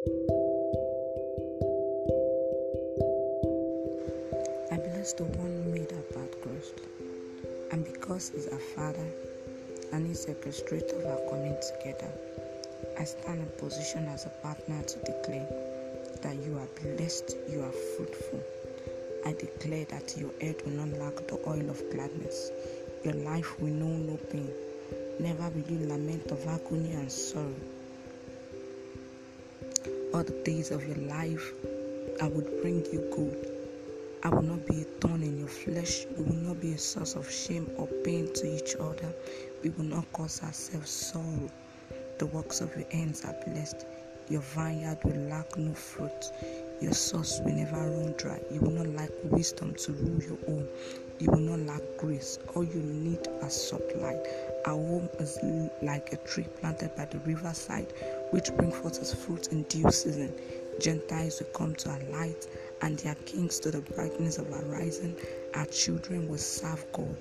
I bless the one who made our path crossed, and because He's our Father and He's the orchestrator of our coming together, I stand in position as a partner to declare that you are blessed, you are fruitful. I declare that your head will not lack the oil of gladness, your life will know no pain, never will you lament of agony and sorrow. All the days of your life, I would bring you good. I will not be a thorn in your flesh. We will not be a source of shame or pain to each other. We will not cause ourselves sorrow. The works of your hands are blessed. Your vineyard will lack no fruit. Your source will never run dry. You will not lack wisdom to rule your own. You will not lack grace. All you need are supplied. Our home is like a tree planted by the riverside, which brings forth its fruit in due season. Gentiles will come to our light, and their kings to the brightness of our rising. Our children will serve God.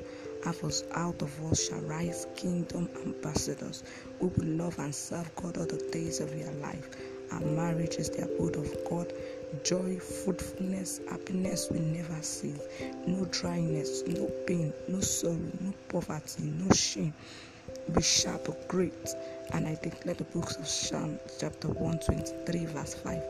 Out of us shall rise kingdom ambassadors who will love and serve God all the days of your life. Our marriage is the abode of God. Joy, fruitfulness, happiness will never cease. No dryness, no pain, no sorrow, no poverty, no shame. Be sharp, great. And I declare the books of Psalm chapter 123, verse 5.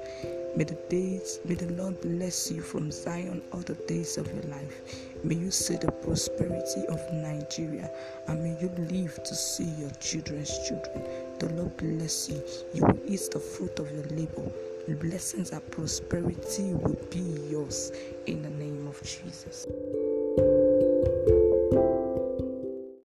May the days, may the Lord bless you from Zion all the days of your life. May you see the prosperity of Nigeria and may you live to see your children's children. The Lord bless you. You will eat the fruit of your labor. Blessings and prosperity will be yours in the name of Jesus.